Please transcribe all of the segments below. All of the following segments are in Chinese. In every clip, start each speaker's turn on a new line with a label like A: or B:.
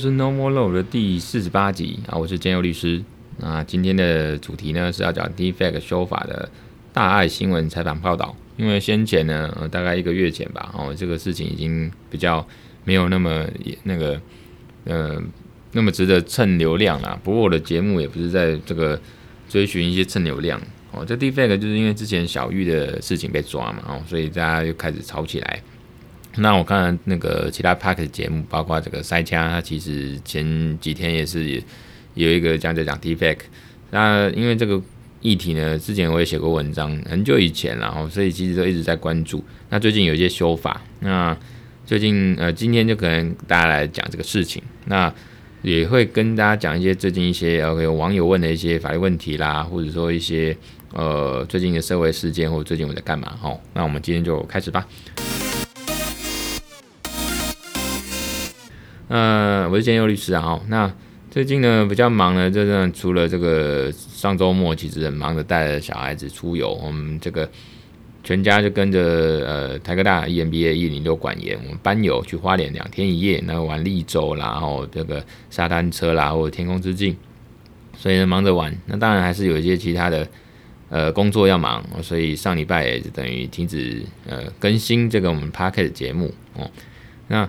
A: 是 No More Law 的第四十八集啊，我是建佑律师。那今天的主题呢是要讲 Deepfake 修法的大爱新闻采访报道。因为先前呢，呃，大概一个月前吧，哦，这个事情已经比较没有那么那个呃那么值得蹭流量啦。不过我的节目也不是在这个追寻一些蹭流量哦。这 Deepfake 就是因为之前小玉的事情被抓嘛，哦，所以大家就开始吵起来。那我看那个其他 Podcast 节目，包括这个塞掐，它其实前几天也是有一个讲在讲 Deepfake。那因为这个议题呢，之前我也写过文章，很久以前了，然后所以其实都一直在关注。那最近有一些修法，那最近呃今天就可能大家来讲这个事情，那也会跟大家讲一些最近一些呃有网友问的一些法律问题啦，或者说一些呃最近的社会事件或者最近我在干嘛哦。那我们今天就开始吧。呃，我是建佑律师啊。哈，那最近呢比较忙呢，就是除了这个上周末其实很忙的带着小孩子出游，我们这个全家就跟着呃台科大 EMBA 一零六管研，我们班友去花莲两天一夜，那玩绿洲啦，然后这个沙滩车啦，或者天空之镜，所以呢忙着玩。那当然还是有一些其他的呃工作要忙，所以上礼拜也等于停止呃更新这个我们 Podcast 节目哦。那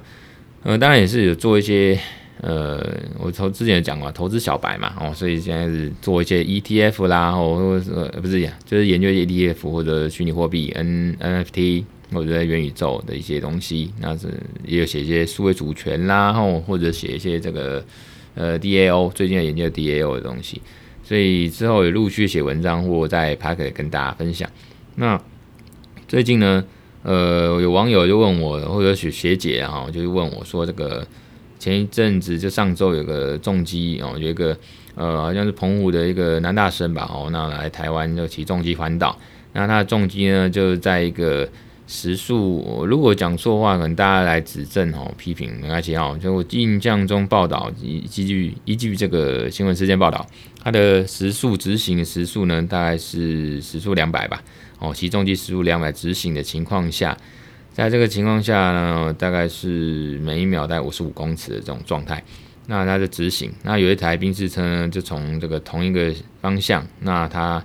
A: 呃，当然也是有做一些，呃，我从之前有讲过，投资小白嘛，哦，所以现在是做一些 ETF 啦，或者呃，不是呀，就是研究 ETF 或者虚拟货币 N NFT 或者元宇宙的一些东西，那是也有写一些数位主权啦，或或者写一些这个呃 DAO，最近有研究 DAO 的东西，所以之后也陆续写文章或在 Pod 跟大家分享。那最近呢？呃，有网友就问我，或者学学姐啊，就是问我说，这个前一阵子就上周有个重机哦，有一个呃，好像是澎湖的一个男大生吧，哦，那来台湾就骑重机环岛，那他的重机呢，就是在一个时速，如果讲错话，可能大家来指正哦，批评没关系哦，就我印象中报道依依据依据这个新闻事件报道，他的时速执行时速呢，大概是时速两百吧。哦，起重机时速两百直行的情况下，在这个情况下呢，大概是每一秒大概五十五公尺的这种状态。那它的直行，那有一台宾士车呢，就从这个同一个方向，那它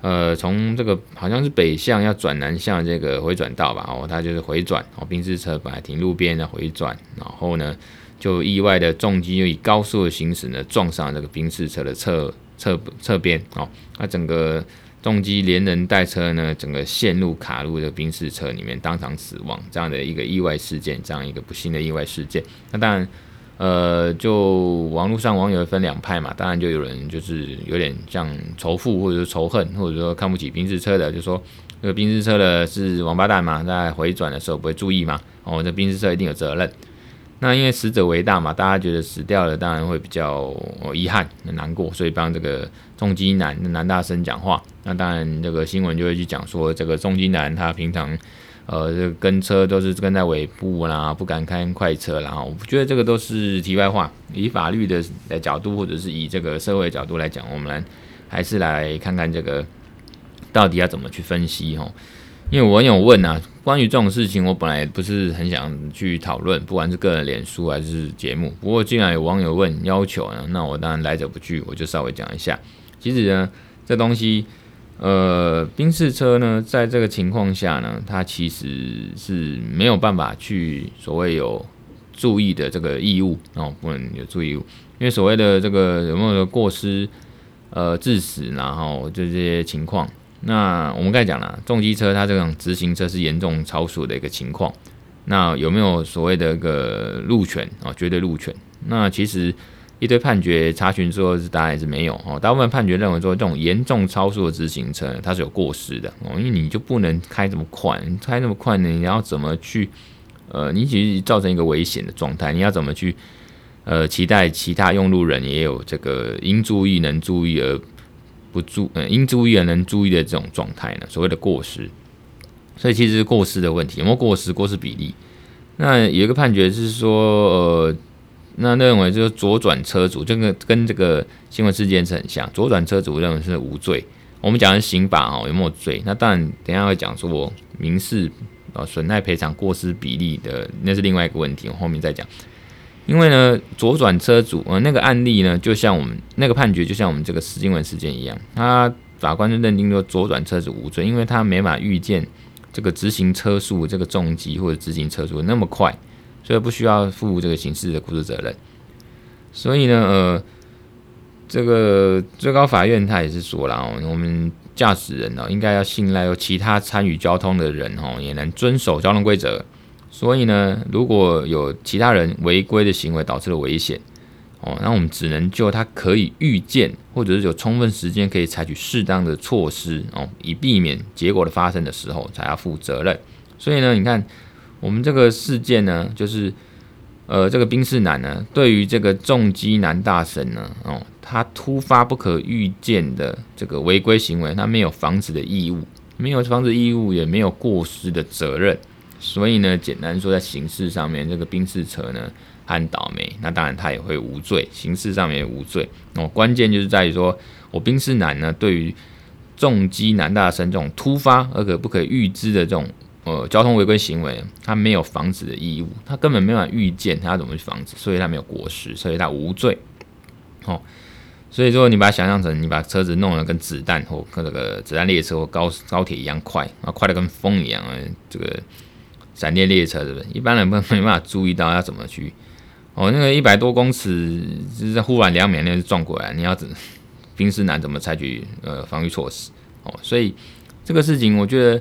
A: 呃从这个好像是北向要转南向这个回转道吧，哦，它就是回转，哦，宾士车本来停路边的回转，然后呢就意外的重机又以高速的行驶呢撞上这个宾士车的侧侧侧边，哦，那整个。重机连人带车呢，整个陷入卡入这个宾士车里面，当场死亡，这样的一个意外事件，这样一个不幸的意外事件。那当然，呃，就网络上网友分两派嘛，当然就有人就是有点像仇富，或者说仇恨，或者说看不起宾士车的，就说这个宾士车的是王八蛋嘛，在回转的时候不会注意嘛，哦，这宾士车一定有责任。那因为死者为大嘛，大家觉得死掉了，当然会比较遗憾、难过，所以帮这个重机男男大生讲话。那当然，这个新闻就会去讲说，这个重机男他平常呃跟车都是跟在尾部啦，不敢开快车啦。我觉得这个都是题外话。以法律的的角度，或者是以这个社会角度来讲，我们来还是来看看这个到底要怎么去分析哦。因为网友问啊，关于这种事情，我本来不是很想去讨论，不管是个人脸书还是节目。不过既然有网友问要求呢，那我当然来者不拒，我就稍微讲一下。其实呢，这东西，呃，宾士车呢，在这个情况下呢，它其实是没有办法去所谓有注意的这个义务哦，不能有注意义务，因为所谓的这个有没有过失，呃，致死，然后就这些情况。那我们刚才讲了，重机车它这种直行车是严重超速的一个情况。那有没有所谓的一个路权啊？绝对路权？那其实一堆判决查询之后是答案也是没有哦。大部分判决认为说，这种严重超速的直行车它是有过失的哦，因为你就不能开这么快，开这么快呢，你要怎么去呃，你其实造成一个危险的状态，你要怎么去呃期待其他用路人也有这个应注意能注意而。不注嗯，应注意而能注意的这种状态呢，所谓的过失，所以其实是过失的问题，有没有过失？过失比例。那有一个判决是说，呃，那认为就是左转车主，这个跟这个新闻事件是很像，左转车主认为是无罪。我们讲的刑法哦，有没有罪？那当然，等下会讲说民事呃损害赔偿过失比例的，那是另外一个问题，我后面再讲。因为呢，左转车主呃那个案例呢，就像我们那个判决，就像我们这个石金文事件一样，他法官就认定说左转车主无罪，因为他没法预见这个直行车速这个重机或者直行车速那么快，所以不需要负这个刑事的过失责任。所以呢，呃，这个最高法院他也是说了，我们驾驶人呢应该要信赖有其他参与交通的人哦，也能遵守交通规则。所以呢，如果有其他人违规的行为导致了危险，哦，那我们只能就他可以预见，或者是有充分时间可以采取适当的措施，哦，以避免结果的发生的时候才要负责任。所以呢，你看我们这个事件呢，就是呃，这个宾士男呢，对于这个重击男大神呢，哦，他突发不可预见的这个违规行为，他没有防止的义务，没有防止义务，也没有过失的责任。所以呢，简单说，在刑事上面，这个宾士车呢，很倒霉，那当然他也会无罪，刑事上面无罪。哦，关键就是在于说，我宾士男呢，对于重机男大生这种突发而可不可预知的这种呃交通违规行为，他没有防止的义务，他根本没办法预见他要怎么去防止，所以他没有过失，所以他无罪。哦，所以说你把它想象成你把车子弄得跟子弹或跟这个子弹列车或高高铁一样快，啊，快得跟风一样啊，这个。闪电列车是不是？一般人没没办法注意到要怎么去哦，那个一百多公尺就是忽然两秒内就撞过来，你要怎宾士男怎么采取呃防御措施哦？所以这个事情我觉得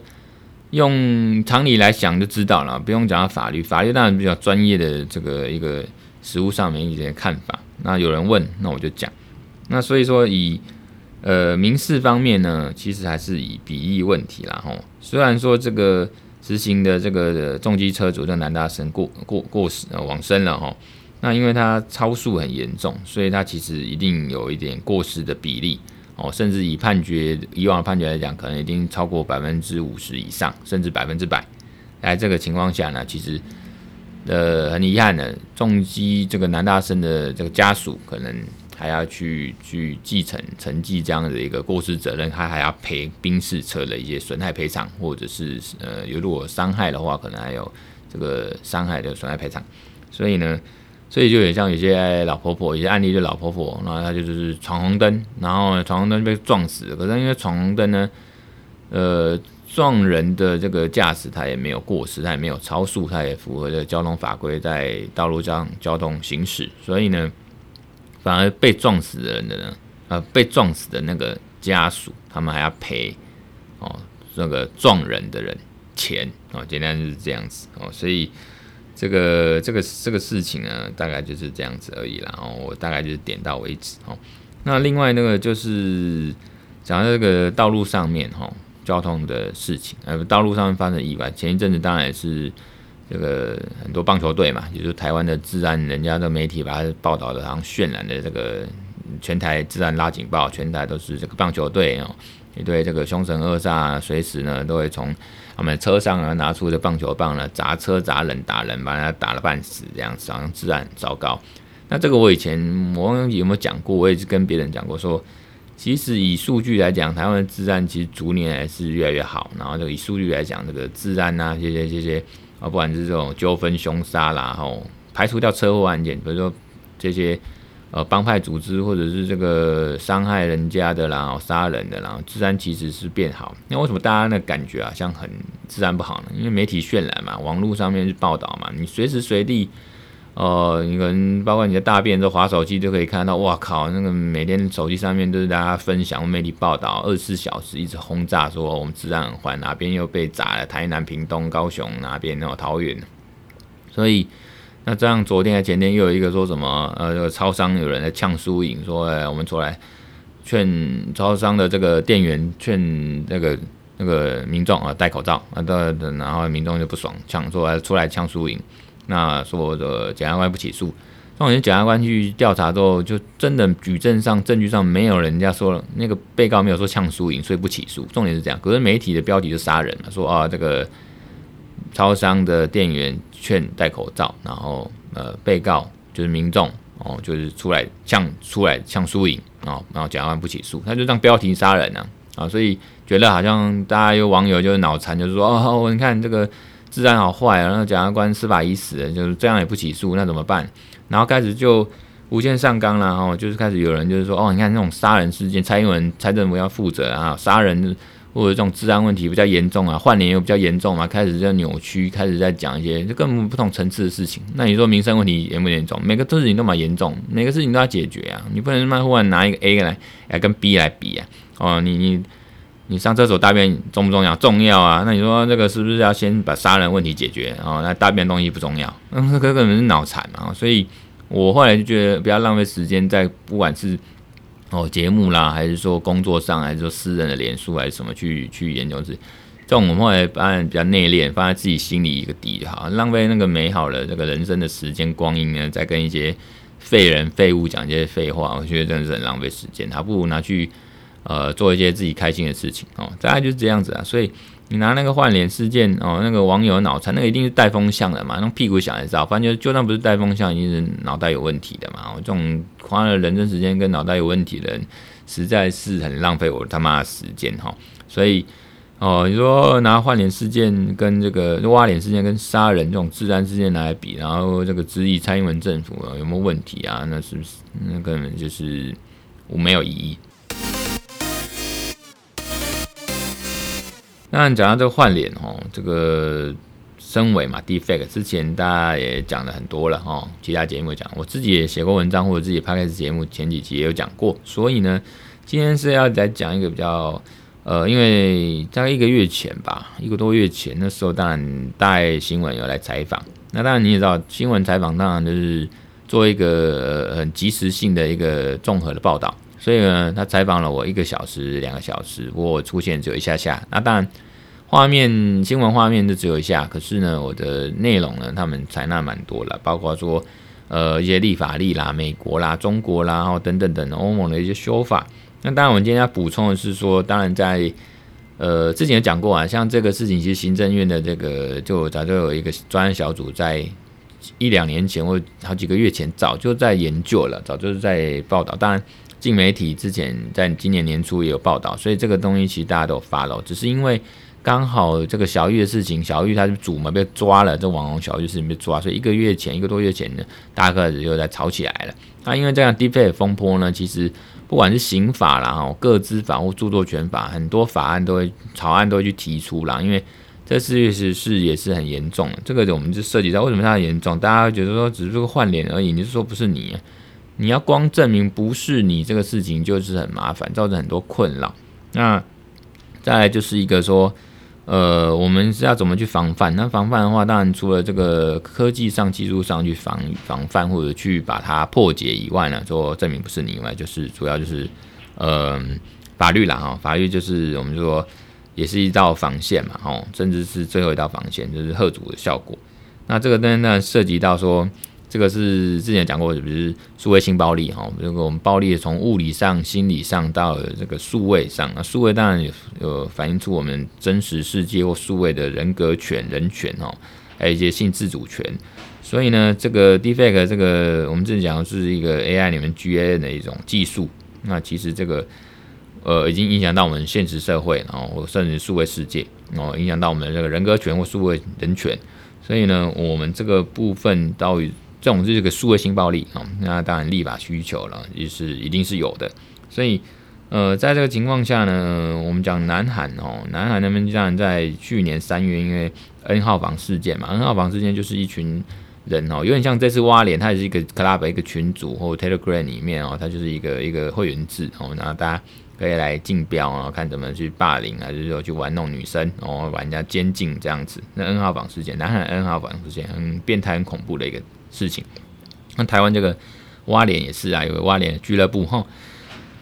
A: 用常理来想就知道了，不用讲到法律，法律当然比较专业的这个一个实务上面一些看法。那有人问，那我就讲。那所以说以呃民事方面呢，其实还是以比例问题啦吼。虽然说这个。执行的这个重机车主这个男大生过过过世呃往生了哈，那因为他超速很严重，所以他其实一定有一点过失的比例哦，甚至以判决以往的判决来讲，可能已经超过百分之五十以上，甚至百分之百。在这个情况下呢，其实呃很遗憾的，重击这个男大生的这个家属可能。还要去去继承承继这样的一个过失责任，他还要赔宾士车的一些损害赔偿，或者是呃，有如果伤害的话，可能还有这个伤害的损害赔偿。所以呢，所以就有像有些老婆婆，有些案例就老婆婆，然后她就是闯红灯，然后闯红灯被撞死了。可是因为闯红灯呢，呃，撞人的这个驾驶他也没有过失，他也没有超速，他也符合的交通法规在道路上交通行驶，所以呢。反而被撞死的人的呢，呃，被撞死的那个家属，他们还要赔哦，那个撞人的人钱哦，简单就是这样子哦，所以这个这个这个事情呢，大概就是这样子而已啦。哦，我大概就是点到为止哦。那另外那个就是讲到这个道路上面哈，交通的事情，呃，道路上面发生意外，前一阵子当然也是。这个很多棒球队嘛，也就是台湾的治安，人家的媒体把它报道的，好像渲染的这个全台治安拉警报，全台都是这个棒球队哦，一对这个凶神恶煞，随时呢都会从他们车上啊拿出这棒球棒呢砸车砸人打人，把人家打了半死这样子，好像治安很糟糕。那这个我以前我有没有讲过，我也是跟别人讲过说，说其实以数据来讲，台湾的治安其实逐年还是越来越好。然后就以数据来讲，这个治安啊，这些这些。啊，不管是这种纠纷、凶杀啦，吼排除掉车祸案件，比如说这些呃帮派组织或者是这个伤害人家的啦，然后杀人的啦，然后治安其实是变好。那为什么大家那感觉啊，像很治安不好呢？因为媒体渲染嘛，网络上面是报道嘛，你随时随地。哦，你可能包括你的大便都滑手机就可以看到，哇靠！那个每天手机上面都是大家分享、媒体报道，二十四小时一直轰炸，说我们治安很坏，哪边又被砸了，台南、屏东、高雄哪边那种桃园。所以那这样，昨天还前天又有一个说什么，呃，这个超商有人在呛输赢，说，哎，我们出来劝超商的这个店员劝那个那个民众啊戴口罩啊，对，然后民众就不爽，呛说出来呛输赢。那说的检察官不起诉，重点检察官去调查之后，就真的举证上、证据上没有人家说了，那个被告没有说呛输赢，所以不起诉。重点是这样，可是媒体的标题就杀人了，说啊这个超商的店员劝戴口罩，然后呃被告就是民众哦，就是出来呛出来呛输赢啊，然后检察官不起诉，他就让标题杀人了啊，所以觉得好像大家有网友就是脑残，就是说哦，你看这个。治安好坏啊，然后检察官司法已死，就是这样也不起诉，那怎么办？然后开始就无限上纲了，哦，就是开始有人就是说，哦，你看那种杀人事件，蔡英文、蔡政府要负责啊，杀人。或者这种治安问题比较严重啊，换脸又比较严重嘛，开始在扭曲，开始在讲一些就根本不同层次的事情。那你说民生问题严不严重？每个事情都蛮严重，每个事情都要解决啊，你不能他妈忽然拿一个 A 来来跟 B 来比啊。哦，你你你上厕所大便重不重要？重要啊。那你说这个是不是要先把杀人问题解决？哦，那大便东西不重要，嗯，这个根本是脑残啊。所以我后来就觉得不要浪费时间在不管是。哦，节目啦，还是说工作上，还是说私人的脸书，还是什么去去研究这这种，我们后来发现比较内敛，放在自己心里一个底就好，浪费那个美好的这个人生的时间光阴呢，再跟一些废人废物讲一些废话，我觉得真的是很浪费时间，还不如拿去呃做一些自己开心的事情哦，大概就是这样子啊，所以。你拿那个换脸事件哦，那个网友脑残，那个一定是带风向的嘛，用屁股想也知道，反正就就算不是带风向，一定是脑袋有问题的嘛。我这种花了人生时间跟脑袋有问题的人，实在是很浪费我他妈的时间哈。所以哦，你说拿换脸事件跟这个挖脸事件跟杀人这种治安事件来比，然后这个质疑蔡英文政府有没有问题啊？那是不是那根本就是我没有意义。那讲到这个换脸哦，这个深伪嘛，Deepfake 之前大家也讲了很多了哈，其他节目讲，我自己也写过文章，或者自己 Podcast 节目前几集也有讲过，所以呢，今天是要来讲一个比较呃，因为大概一个月前吧，一个多月前，那时候当然大爱新闻有来采访，那当然你也知道，新闻采访当然就是做一个很即时性的一个综合的报道。所以呢，他采访了我一个小时、两个小时，我出现只有一下下。那当然，画面新闻画面就只有一下，可是呢，我的内容呢，他们采纳蛮多了，包括说呃一些立法例啦、美国啦、中国啦，然后等等等欧盟的一些修法。那当然，我们今天要补充的是说，当然在呃之前有讲过啊，像这个事情，其实行政院的这个就早就有一个专案小组在一两年前或好几个月前早就在研究了，早就是在报道。当然。进媒体之前在今年年初也有报道，所以这个东西其实大家都有发了只是因为刚好这个小玉的事情，小玉他是主嘛，被抓了，这网红小玉事情被抓，所以一个月前一个多月前呢，大家开始又在吵起来了。那因为这样 deepfake 风波呢，其实不管是刑法啦、哈各资法或著作权法，很多法案都会草案都会去提出啦，因为这事实是也是很严重的。这个我们就涉及到为什么它很严重，大家觉得说只是个换脸而已，你是说不是你？你要光证明不是你这个事情，就是很麻烦，造成很多困扰。那再来就是一个说，呃，我们是要怎么去防范？那防范的话，当然除了这个科技上、技术上去防防范或者去把它破解以外呢，说证明不是你以外，就是主要就是呃法律啦哈，法律就是我们说也是一道防线嘛，吼，甚至是最后一道防线，就是贺阻的效果。那这个当然涉及到说。这个是之前讲过，比如数位性暴力哈，这个我们暴力从物理上、心理上到这个数位上，那数位当然有有反映出我们真实世界或数位的人格权、人权哈，还有一些性自主权。所以呢，这个 defect 这个我们之前讲的是一个 AI 里面 GAN 的一种技术，那其实这个呃已经影响到我们现实社会，然后甚至数位世界，然后影响到我们这个人格权或数位人权。所以呢，我们这个部分到。这种是这个数位性暴力啊，那当然立法需求了，也是一定是有的。所以，呃，在这个情况下呢，我们讲南韩哦，南韩那边当然在去年三月，因为 N 号房事件嘛，N 号房事件就是一群人哦，有点像这次挖脸，它也是一个 club 一个群组或 Telegram 里面哦，它就是一个一个会员制哦，然后大家可以来竞标啊，看怎么去霸凌啊，就是说去玩弄女生哦，玩人家监禁这样子。那 N 号房事件，南韩 N 号房事件很变态、很恐怖的一个。事情，那台湾这个挖脸也是啊，有个挖脸俱乐部哈，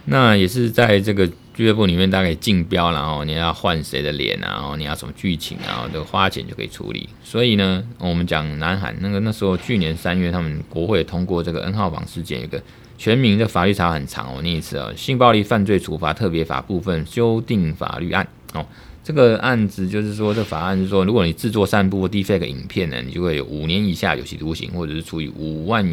A: 那也是在这个俱乐部里面，大概竞标，然后你要换谁的脸啊，然后你要什么剧情啊，然后这个花钱就可以处理。所以呢，我们讲南韩那个那时候去年三月，他们国会通过这个 N 号房事件，一个全民的法律查很长，我念一次啊，性暴力犯罪处罚特别法部分修订法律案哦。这个案子就是说，这法案是说，如果你制作散布 defake 影片呢，你就会有五年以下有期徒刑，或者是处以五万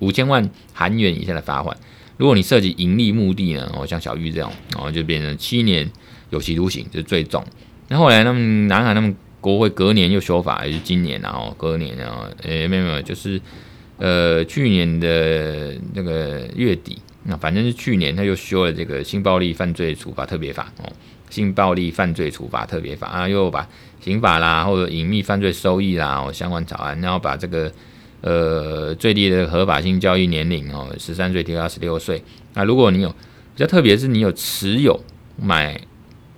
A: 五千万韩元以下的罚款。如果你涉及盈利目的呢，哦，像小玉这种，然后就变成七年有期徒刑，就是最重。那后来他们南韩他们国会隔年又修法，也是今年然后隔年然后诶没有没有，就是呃去年的那个月底，那反正是去年他又修了这个性暴力犯罪处罚特别法哦，性暴力犯罪处罚特别法啊，又把刑法啦或者隐秘犯罪收益啦哦相关草案，然后把这个呃最低的合法性交易年龄哦十三岁提高到十六岁，那如果你有比较特别是你有持有买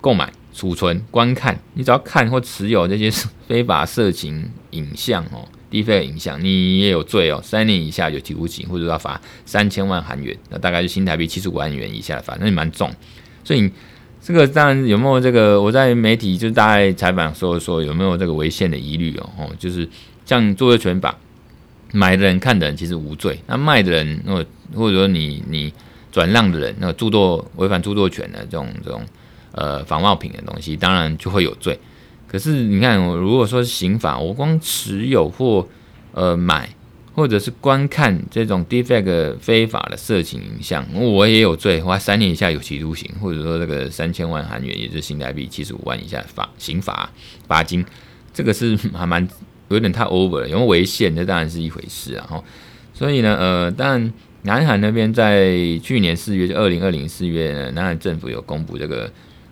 A: 购买。储存、观看，你只要看或持有这些 非法色情影像哦，低费影像，你也有罪哦。三年以下有期徒刑，或者要罚三千万韩元，那大概是新台币七十五万元以下的罚，那也蛮重。所以这个当然有没有这个？我在媒体就是大概采访说说有没有这个违宪的疑虑哦？哦，就是像著作权法，买的人、看的人其实无罪，那卖的人，那或者说你你转让的人，那著作违反著作权的这种这种。呃，仿冒品的东西当然就会有罪。可是你看，我如果说是刑法，我光持有或呃买，或者是观看这种 defect 非法的色情影像，我也有罪，我三年以下有期徒刑，或者说这个三千万韩元，也就是新台币七十五万以下罚刑罚罚金，这个是 还蛮有点太 over 了，因为违宪，这当然是一回事啊。哈，所以呢，呃，但南韩那边在去年四月，就二零二零四月呢，南韩政府有公布这个。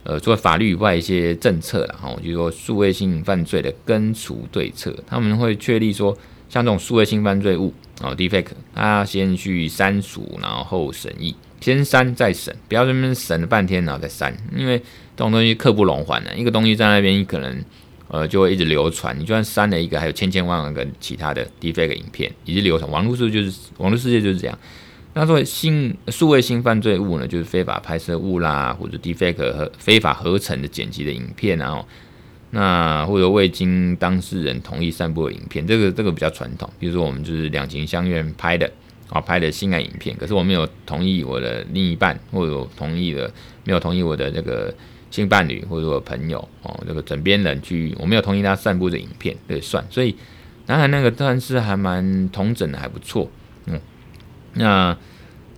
A: 呃，除了法律以外，一些政策啦，哈，就是说数位性犯罪的根除对策，他们会确立说，像这种数位性犯罪物哦，deepfake，他先去删除，然后审议，先删再审，不要这边审了半天然后再删，因为这种东西刻不容缓的，一个东西在那边可能呃就会一直流传，你就算删了一个，还有千千万万个其他的 deepfake 影片一直流传，网络世界就是网络世界就是这样。那作为新数位性犯罪物呢，就是非法拍摄物啦，或者 defect 和非法合成的剪辑的影片，然后那或者未经当事人同意散布的影片，这个这个比较传统。比如说我们就是两情相悦拍的啊，拍的性爱影片，可是我没有同意我的另一半，或者我同意的没有同意我的这个性伴侣或者我朋友哦，这个枕边人去，我没有同意他散布的影片，对，算。所以南韩那个算是还蛮统整的，还不错，那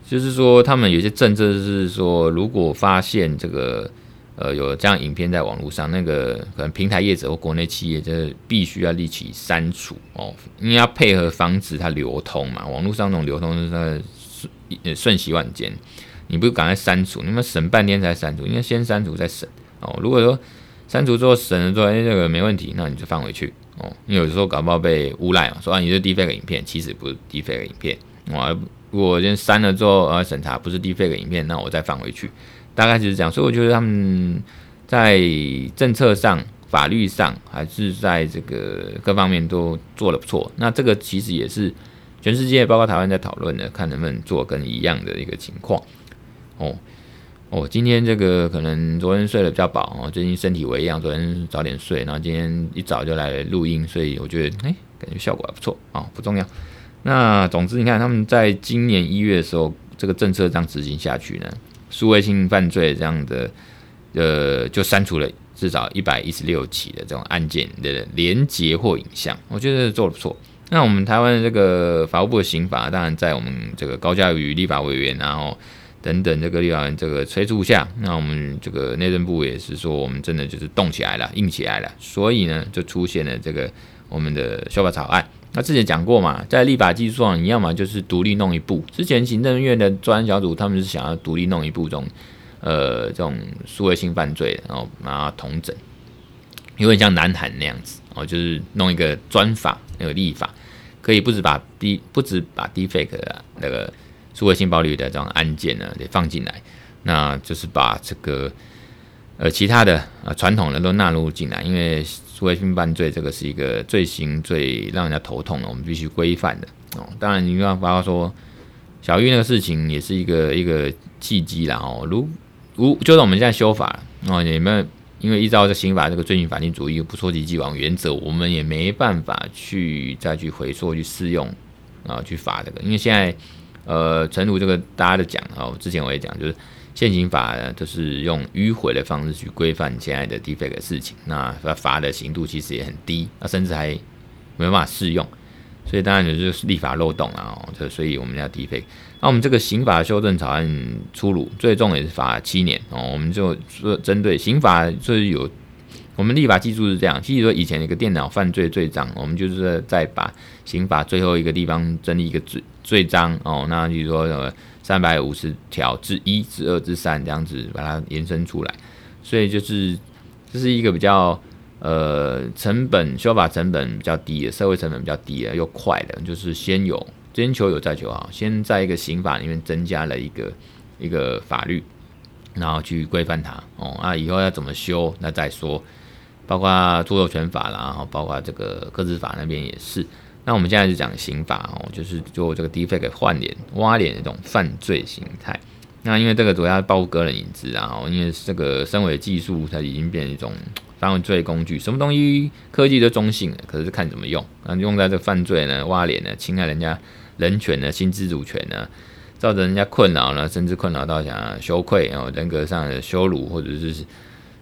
A: 就是说，他们有些政策是说，如果发现这个呃有这样影片在网络上，那个可能平台业者或国内企业，就是必须要立即删除哦，因为要配合防止它流通嘛。网络上那种流通是瞬瞬息万间，你不赶快删除，你们审半天才删除，应该先删除再审哦。如果说删除之后审了之后，哎，这个没问题，那你就放回去哦。你有时候搞不好被诬赖嘛，说啊你是 defake 影片，其实不是 defake 影片，我。如果先删了之后，呃，审查不是 deepfake 影片，那我再放回去，大概就是这样。所以我觉得他们在政策上、法律上，还是在这个各方面都做得不错。那这个其实也是全世界，包括台湾在讨论的，看能不能做跟一样的一个情况。哦哦，今天这个可能昨天睡得比较饱哦，最近身体为恙，昨天早点睡，然后今天一早就来录音，所以我觉得哎，感觉效果还不错啊，不重要。那总之，你看他们在今年一月的时候，这个政策这样执行下去呢，数位性犯罪这样的，呃，就删除了至少一百一十六起的这种案件的连结或影像，我觉得做的不错。那我们台湾的这个法务部的刑法，当然在我们这个高嘉瑜立法委员，然后等等这个立法员这个催促下，那我们这个内政部也是说，我们真的就是动起来了，硬起来了，所以呢，就出现了这个我们的修法草案。那之前讲过嘛，在立法技术上，你要么就是独立弄一部。之前行政院的专案小组他们是想要独立弄一部这种，呃，这种数位性犯罪，然后把它统整，有点像南韩那样子哦，就是弄一个专法那个立法，可以不止把 D 不止把 d f a k e 的那个数位性暴力的这种案件呢得放进来，那就是把这个呃其他的啊传统的都纳入进来，因为。数位性犯罪这个是一个罪行最让人家头痛的，我们必须规范的哦。当然，你要包括说小玉那个事情也是一个一个契机啦哦。如如就是我们现在修法哦，你们因为依照这刑法这个罪行法定主义不溯及既往原则，我们也没办法去再去回溯去适用啊去罚这个，因为现在呃，诚如这个大家都讲哦，之前我也讲就是。现行法呢，就是用迂回的方式去规范现在的 deepfake 的事情，那罚的刑度其实也很低，那甚至还没办法适用，所以当然就是立法漏洞啊，这所以我们要 deepfake。那我们这个刑法修正草案出炉，最终也是罚七年哦。我们就说针对刑法，就是有我们立法技术是这样，其实说以前一个电脑犯罪罪章，我们就是在把刑法最后一个地方增立一个罪罪章哦，那就是说呃三百五十条之一、之二、之三这样子把它延伸出来，所以就是这是一个比较呃成本修法成本比较低的，社会成本比较低的又快的，就是先有先求有再求好，先在一个刑法里面增加了一个一个法律，然后去规范它哦，那以后要怎么修那再说。包括著作权法啦，然后包括这个个资法那边也是。那我们现在就讲刑法哦，就是做这个 deepfake 换脸、挖脸的这种犯罪形态。那因为这个主要包括个人隐私啊，因为这个身为技术它已经变成一种犯罪工具，什么东西科技都中性了，可是看怎么用。那用在这犯罪呢，挖脸呢，侵害人家人权呢、新自主权呢，造成人家困扰呢，甚至困扰到想羞愧哦、人格上的羞辱，或者是。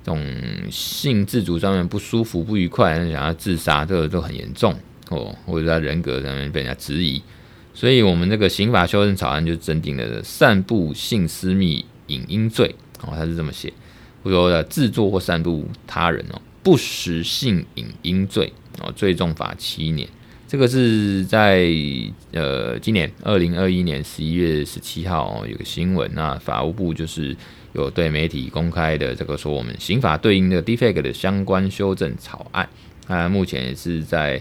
A: 这种性自主上面不舒服、不愉快，想要自杀，这个都很严重哦，或者在人格上面被人家质疑，所以我们这个刑法修正草案就增订了散布性私密影音罪哦，他是这么写，或者说制作或散布他人哦不实性影音罪哦，最重罚七年。这个是在呃今年二零二一年十一月十七号哦，有个新闻，那法务部就是。有对媒体公开的这个说，我们刑法对应的 deepfake 的相关修正草案，那目前也是在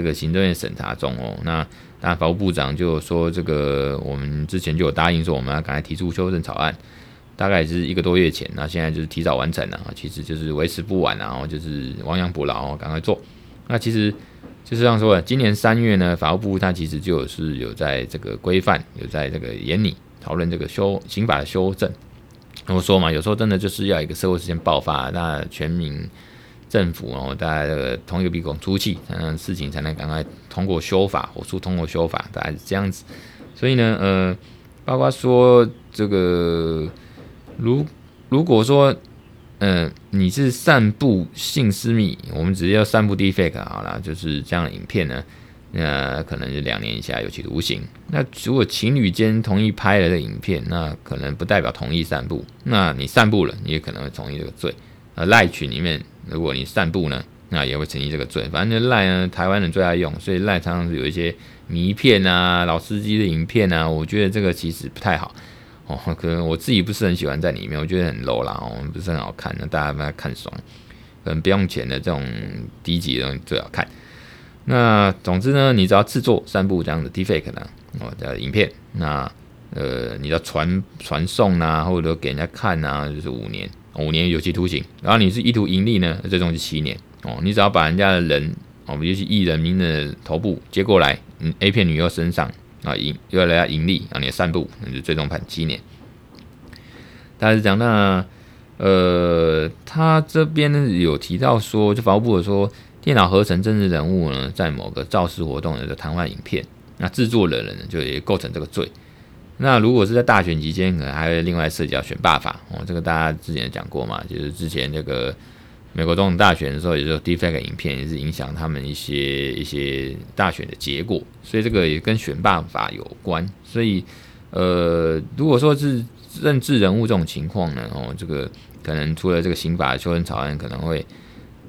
A: 这个行政院审查中哦。那那法务部长就说，这个我们之前就有答应说，我们要赶快提出修正草案，大概也是一个多月前，那现在就是提早完成了，其实就是为时不晚，然后就是亡羊补牢，赶快做。那其实就是这样说的，今年三月呢，法务部他其实就是有在这个规范，有在这个研拟讨论这个修刑法的修正。我说嘛，有时候真的就是要一个社会事件爆发，那全民政府哦，大家这个同一个鼻孔出气，嗯，事情才能赶快通过修法，火速通过修法，大概是这样子。所以呢，呃，包括说这个，如如果说，嗯、你是散布性私密，我们直接要散布 deepfake 好了，就是这样的影片呢。那可能就两年以下有期徒刑。那如果情侣间同意拍了的影片，那可能不代表同意散布。那你散布了，你也可能会同意这个罪。呃，赖群里面，如果你散布呢，那也会成立这个罪。反正赖呢，台湾人最爱用，所以赖常常是有一些迷片啊、老司机的影片啊，我觉得这个其实不太好哦。可能我自己不是很喜欢在里面，我觉得很 low 啦，哦，不是很好看。那大家把它看爽，可能不用钱的这种低级的东西最好看。那总之呢，你只要制作、散布这样的 defake 呢，哦的影片，那呃，你要传传送呐，或者说给人家看呐，就是五年，五年有期徒刑。然后你是意图盈利呢，最终是七年。哦，你只要把人家的人，哦，尤其艺人名人的头部接过来，嗯，A 片女优身上啊，盈又要来盈利，然后你散布，那就最终判七年。大概是讲那呃，他这边呢有提到说，就法务部有说。电脑合成真实人物呢，在某个造势活动的谈话影片，那制作的人呢就也构成这个罪。那如果是在大选期间，可能还会另外涉及到选罢法哦，这个大家之前讲过嘛，就是之前这个美国总统大选的时候，也就是 deepfake 影片也是影响他们一些一些大选的结果，所以这个也跟选罢法有关。所以呃，如果说是政治人物这种情况呢，哦，这个可能除了这个刑法修正草案可能会。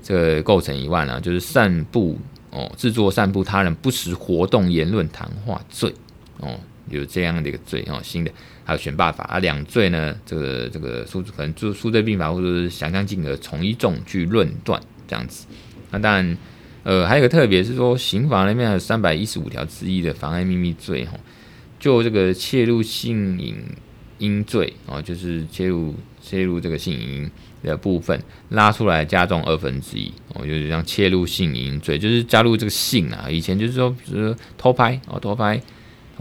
A: 这个构成以外呢，就是散布哦，制作散布他人不实活动、言论、谈话罪哦，有这样的一个罪哦，新的还有选罢法啊，两罪呢，这个这个数可能就数罪并罚或者是想象竞合从一重去论断这样子。那当然，呃，还有一个特别是说，刑法那边还有三百一十五条之一的妨碍秘密罪哈，就这个窃录性影音罪哦，就是窃录窃录这个性影音。的部分拉出来加重二分之一，哦，就是像窃录性影音罪，就是加入这个性啊。以前就是说，比如说偷拍哦，偷拍，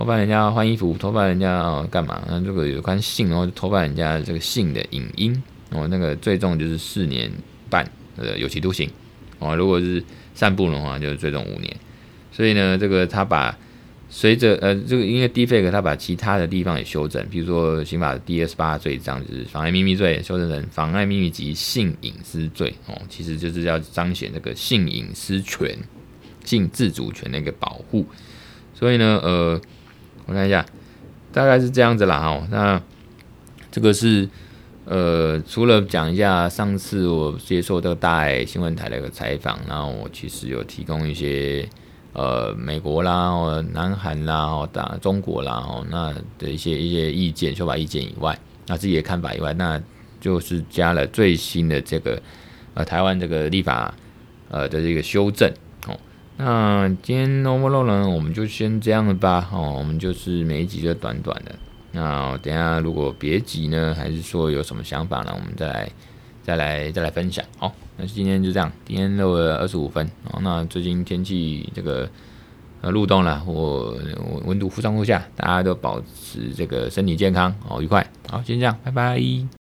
A: 偷拍人家换衣服，偷拍人家哦干嘛？那这个有关性，然后偷拍人家这个性的影音，哦，那个最重就是四年半的有期徒刑，哦，如果是散布的话，就是最重五年。所以呢，这个他把。随着呃，这个因为 defake 他把其他的地方也修正，比如说刑法的第二十八罪章就是妨碍秘密罪，修正成妨碍秘密及性隐私罪哦，其实就是要彰显这个性隐私权、性自主权的一个保护。所以呢，呃，我看一下，大概是这样子啦哈。那这个是呃，除了讲一下上次我接受这个大爱新闻台的一个采访，然后我其实有提供一些呃美国啦、哦南韩啦、哦大中国啦哦那的一些一些意见、说法意见以外，那自己的看法以外，那就是加了最新的这个呃台湾这个立法呃的这个修正。那今天呢，我们就先这样了吧哦，我们就是每一集就短短的。那等下如果别急呢，还是说有什么想法呢？我们再来再来再来分享。好，那今天就这样，今天录了二十五分。哦，那最近天气这个呃入冬了，我温度忽上忽下，大家都保持这个身体健康哦，愉快。好，先这样，拜拜。